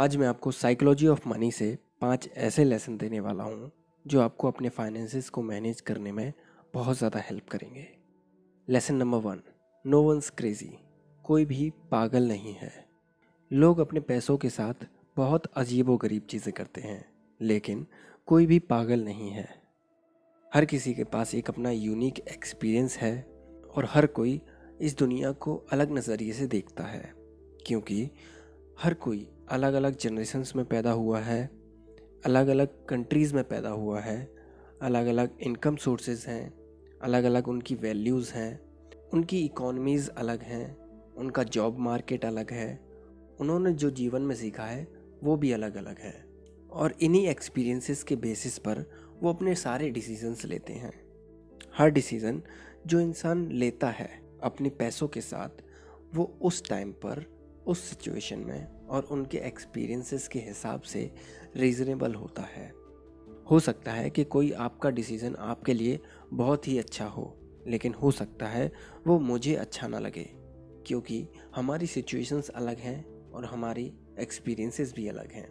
आज मैं आपको साइकोलॉजी ऑफ़ मनी से पाँच ऐसे लेसन देने वाला हूँ, जो आपको अपने फाइनेंसेस को मैनेज करने में बहुत ज़्यादा हेल्प करेंगे। Lesson number one no one's crazy कोई भी पागल नहीं है। लोग अपने पैसों के साथ बहुत अजीब गरीब चीज़ें करते हैं, लेकिन कोई भी पागल नहीं है। हर किसी के पास एक अपना यूनिक एक्सपीरियंस है और हर कोई इस दुनिया को अलग नज़रिए से देखता है, क्योंकि हर कोई अलग अलग जनरेशन्स में पैदा हुआ है अलग अलग कंट्रीज़ में पैदा हुआ है अलग अलग इनकम सोर्सेज हैं अलग अलग उनकी वैल्यूज़ हैं, उनकी इकोनमीज़ अलग हैं, उनका जॉब मार्केट अलग है, उन्होंने जो जीवन में सीखा है, वो भी अलग अलग है। और इन्हीं एक्सपीरियंसेस के बेसिस पर वो अपने सारे डिसीजंस लेते हैं। हर डिसीज़न जो इंसान लेता है अपने पैसों के साथ, वो उस टाइम पर उस सिचुएशन में और उनके एक्सपीरियंसेस के हिसाब से रीज़नेबल होता है। हो सकता है कि कोई आपका डिसीज़न आपके लिए बहुत ही अच्छा हो, लेकिन हो सकता है वो मुझे अच्छा ना लगे, क्योंकि हमारी सिचुएशंस अलग हैं और हमारी एक्सपीरियंसेस भी अलग हैं।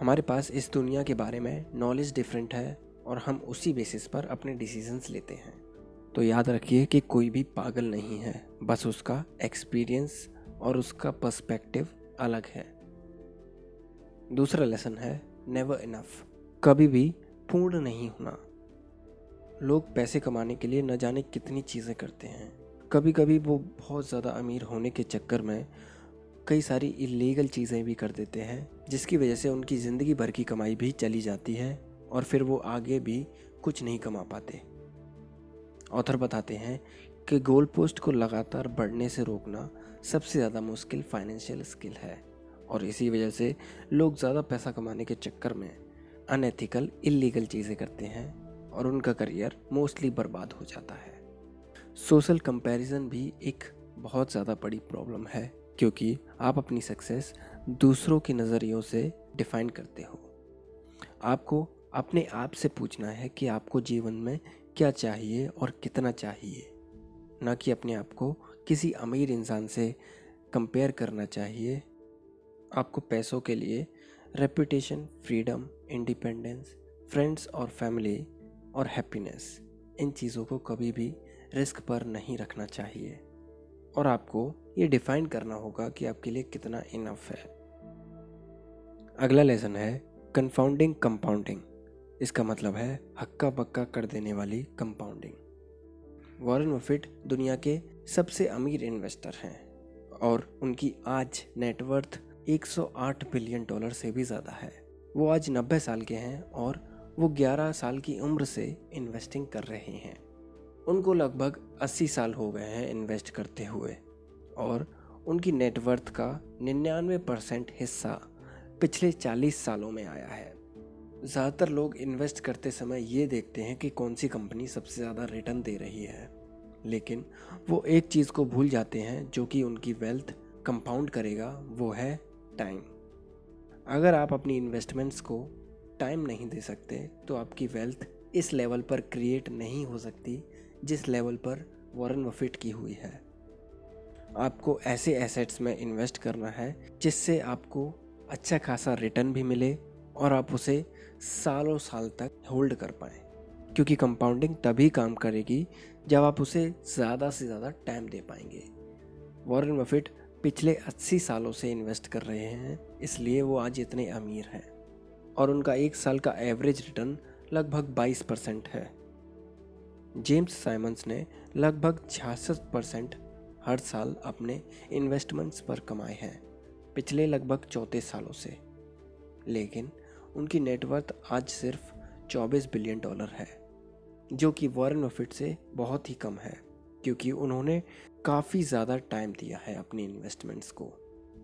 हमारे पास इस दुनिया के बारे में नॉलेज डिफरेंट है और हम उसी बेसिस पर अपने डिसीजंस लेते हैं। तो याद रखिए कि कोई भी पागल नहीं है, बस उसका एक्सपीरियंस और उसका पर्सपेक्टिव अलग है। दूसरा लेसन है नेवर इनफ कभी भी पूर्ण नहीं होना। लोग पैसे कमाने के लिए न जाने कितनी चीज़ें करते हैं। कभी कभी वो बहुत ज़्यादा अमीर होने के चक्कर में कई सारी इलीगल चीज़ें भी कर देते हैं, जिसकी वजह से उनकी ज़िंदगी भर की कमाई भी चली जाती है और फिर वो आगे भी कुछ नहीं कमा पाते। ऑथर बताते हैं कि गोल पोस्ट को लगातार बढ़ने से रोकना सबसे ज़्यादा मुश्किल फाइनेंशियल स्किल है। और इसी वजह से लोग ज़्यादा पैसा कमाने के चक्कर में अनएथिकल इलीगल चीज़ें करते हैं और उनका करियर मोस्टली बर्बाद हो जाता है। सोशल कंपैरिजन भी एक बहुत ज़्यादा बड़ी प्रॉब्लम है, क्योंकि आप अपनी सक्सेस दूसरों के नज़रियों से डिफाइन करते हो। आपको अपने आप से पूछना है कि आपको जीवन में क्या चाहिए और कितना चाहिए। ना कि अपने आप को किसी अमीर इंसान से कंपेयर करना चाहिए। आपको पैसों के लिए रेपुटेशन फ्रीडम इंडिपेंडेंस फ्रेंड्स और फैमिली और हैप्पीनेस इन चीज़ों को कभी भी रिस्क पर नहीं रखना चाहिए। और आपको ये डिफाइन करना होगा कि आपके लिए कितना इनफ है। अगला लेसन है कंफाउंडिंग कंपाउंडिंग इसका मतलब है हक्का बक्का कर देने वाली कंपाउंडिंग वॉरेन बफेट दुनिया के सबसे अमीर इन्वेस्टर हैं और उनकी आज नेटवर्थ 108 बिलियन डॉलर से भी ज़्यादा है। वो आज 90 साल के हैं और वो 11 साल की उम्र से इन्वेस्टिंग कर रहे हैं। उनको लगभग 80 साल हो गए हैं इन्वेस्ट करते हुए और उनकी नेटवर्थ का निन्यानवे परसेंट हिस्सा पिछले 40 सालों में आया है। ज़्यादातर लोग इन्वेस्ट करते समय ये देखते हैं कि कौन सी कंपनी सबसे ज़्यादा रिटर्न दे रही है। लेकिन वो एक चीज़ को भूल जाते हैं जो कि उनकी वेल्थ कंपाउंड करेगा, वो है टाइम। अगर आप अपनी इन्वेस्टमेंट्स को टाइम नहीं दे सकते तो आपकी वेल्थ इस लेवल पर क्रिएट नहीं हो सकती, जिस लेवल पर वॉरेन बफेट की हुई है। आपको ऐसे एसेट्स में इन्वेस्ट करना है जिससे आपको अच्छा खासा रिटर्न भी मिले और आप उसे सालों साल तक होल्ड कर पाएँ, क्योंकि कंपाउंडिंग तभी काम करेगी जब आप उसे ज़्यादा से ज़्यादा टाइम दे पाएँगे। वॉरेन बफेट पिछले 80 सालों से इन्वेस्ट कर रहे हैं, इसलिए वो आज इतने अमीर हैं और उनका एक साल का एवरेज रिटर्न लगभग 22 परसेंट है। जेम्स साइमंस ने लगभग छियासठ परसेंट हर साल अपने इन्वेस्टमेंट्स पर कमाए हैं, पिछले लगभग चौंतीस सालों से। लेकिन उनकी नेटवर्थ आज सिर्फ़ 24 बिलियन डॉलर है, जो कि वॉरेन बफेट से बहुत ही कम है, क्योंकि उन्होंने काफ़ी ज़्यादा टाइम दिया है अपनी इन्वेस्टमेंट्स को।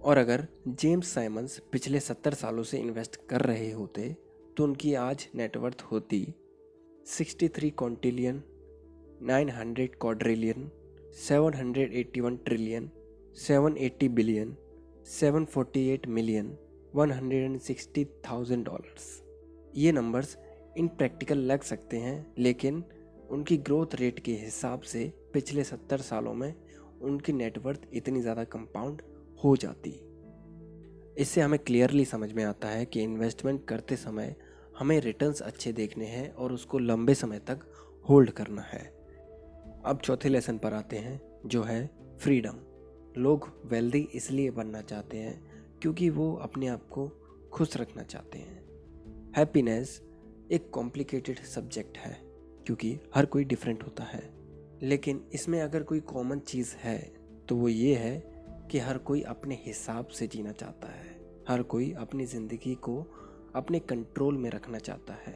और अगर जेम्स साइमंस पिछले सत्तर सालों से इन्वेस्ट कर रहे होते तो उनकी आज नेटवर्थ होती 63 quintillion 900 quadrillion 781 trillion 780 billion 748 million 160,000 dollars ये नंबर्स इन प्रैक्टिकल लग सकते हैं लेकिन उनकी ग्रोथ रेट के हिसाब से पिछले सत्तर सालों में उनकी नेटवर्थ इतनी ज़्यादा कंपाउंड हो जाती। इससे हमें क्लियरली समझ में आता है कि इन्वेस्टमेंट करते समय हमें रिटर्न्स अच्छे देखने हैं और उसको लंबे समय तक होल्ड करना है। अब चौथे लेसन पर आते हैं जो है फ्रीडम लोग वेल्दी इसलिए बनना चाहते हैं क्योंकि वो अपने आप को खुश रखना चाहते हैं। हैप्पीनेस एक कॉम्प्लिकेटेड सब्जेक्ट है, क्योंकि हर कोई डिफरेंट होता है। लेकिन इसमें अगर कोई कॉमन चीज़ है तो वो ये है कि हर कोई अपने हिसाब से जीना चाहता है। हर कोई अपनी ज़िंदगी को अपने कंट्रोल में रखना चाहता है।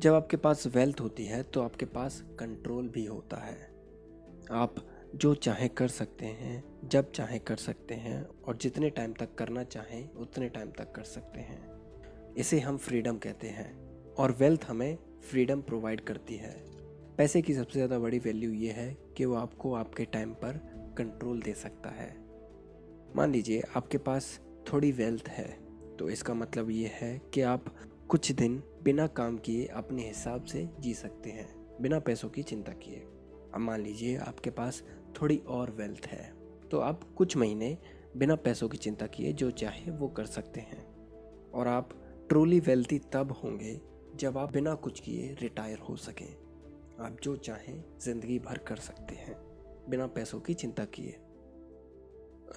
जब आपके पास वेल्थ होती है तो आपके पास कंट्रोल भी होता है। आप जो चाहें कर सकते हैं, जब चाहें कर सकते हैं और जितने टाइम तक करना चाहें, उतने टाइम तक कर सकते हैं। इसे हम फ्रीडम कहते हैं और वेल्थ हमें फ्रीडम प्रोवाइड करती है। पैसे की सबसे ज़्यादा बड़ी वैल्यू ये है कि वो आपको आपके टाइम पर कंट्रोल दे सकता है। मान लीजिए आपके पास थोड़ी वेल्थ है तो इसका मतलब ये है कि आप कुछ दिन बिना काम किए अपने हिसाब से जी सकते हैं, बिना पैसों की चिंता किए। अब मान लीजिए आपके पास थोड़ी और वेल्थ है। तो आप कुछ महीने बिना पैसों की चिंता किए जो चाहे वो कर सकते हैं। और आप ट्रूली वेल्थी तब होंगे जब आप बिना कुछ किए रिटायर हो सकें। आप जो चाहें ज़िंदगी भर कर सकते हैं, बिना पैसों की चिंता किए।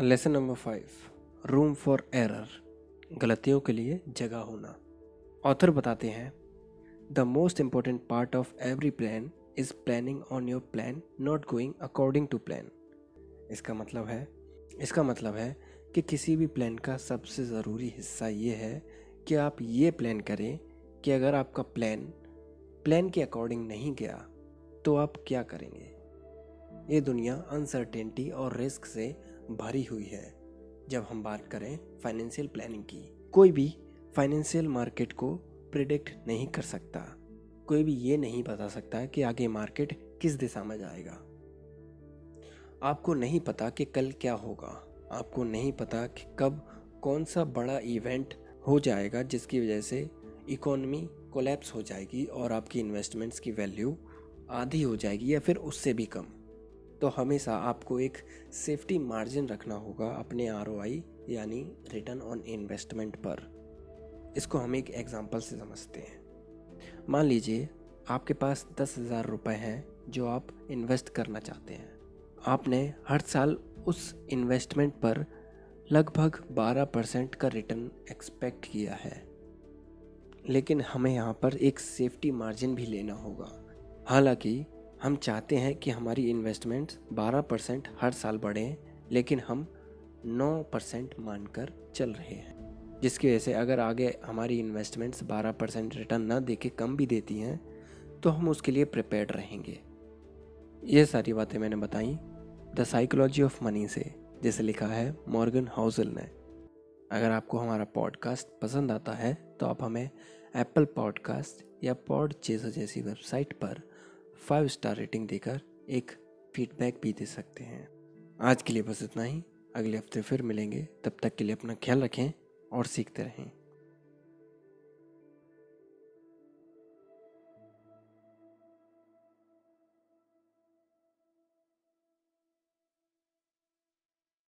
Lesson number five room for error गलतियों के लिए जगह होना। ऑथर बताते हैं the most important part of every plan is planning on your plan not going according to plan इसका मतलब है, इसका मतलब है कि किसी भी प्लान का सबसे ज़रूरी हिस्सा ये है कि आप ये प्लान करें कि अगर आपका प्लान प्लान के अकॉर्डिंग नहीं गया तो आप क्या करेंगे? ये दुनिया अनसर्टेनिटी और रिस्क से भरी हुई है। जब हम बात करें फाइनेंशियल प्लानिंग की, कोई भी फाइनेंशियल मार्केट को प्रिडिक्ट नहीं कर सकता। कोई भी ये नहीं बता सकता कि आगे मार्केट किस दिशा में जाएगा। आपको नहीं पता कि कल क्या होगा। आपको नहीं पता कि कब कौन सा बड़ा इवेंट हो जाएगा जिसकी वजह से इकोनॉमी कोलैप्स हो जाएगी और आपकी इन्वेस्टमेंट्स की वैल्यू आधी हो जाएगी या फिर उससे भी कम। तो हमेशा आपको एक सेफ्टी मार्जिन रखना होगा अपने आरओआई यानी रिटर्न ऑन इन्वेस्टमेंट पर। इसको हम एक एग्जांपल से समझते हैं। मान लीजिए आपके पास दस हज़ार रुपये हैं जो आप इन्वेस्ट करना चाहते हैं। आपने हर साल उस इन्वेस्टमेंट पर लगभग बारह परसेंट का रिटर्न एक्सपेक्ट किया है। लेकिन हमें यहाँ पर एक सेफ्टी मार्जिन भी लेना होगा। हालाँकि हम चाहते हैं कि हमारी इन्वेस्टमेंट्स 12 परसेंट हर साल बढ़ें, लेकिन हम 9 परसेंट मानकर चल रहे हैं। जिसकी वजह से अगर आगे हमारी इन्वेस्टमेंट्स 12 परसेंट रिटर्न ना दे के कम भी देती हैं तो हम उसके लिए प्रिपेयर्ड रहेंगे। ये सारी बातें मैंने बताई द साइकोलॉजी ऑफ़ मनी से, जिसे लिखा है मॉर्गन हाउसल ने। अगर आपको हमारा पॉडकास्ट पसंद आता है तो आप हमें एप्पल पॉडकास्ट या पॉड चेजर जैसी वेबसाइट पर फाइव स्टार रेटिंग देकर एक फीडबैक भी दे सकते हैं। आज के लिए बस इतना ही। अगले हफ़्ते फिर मिलेंगे। तब तक के लिए अपना ख्याल रखें। और सीखते रहें।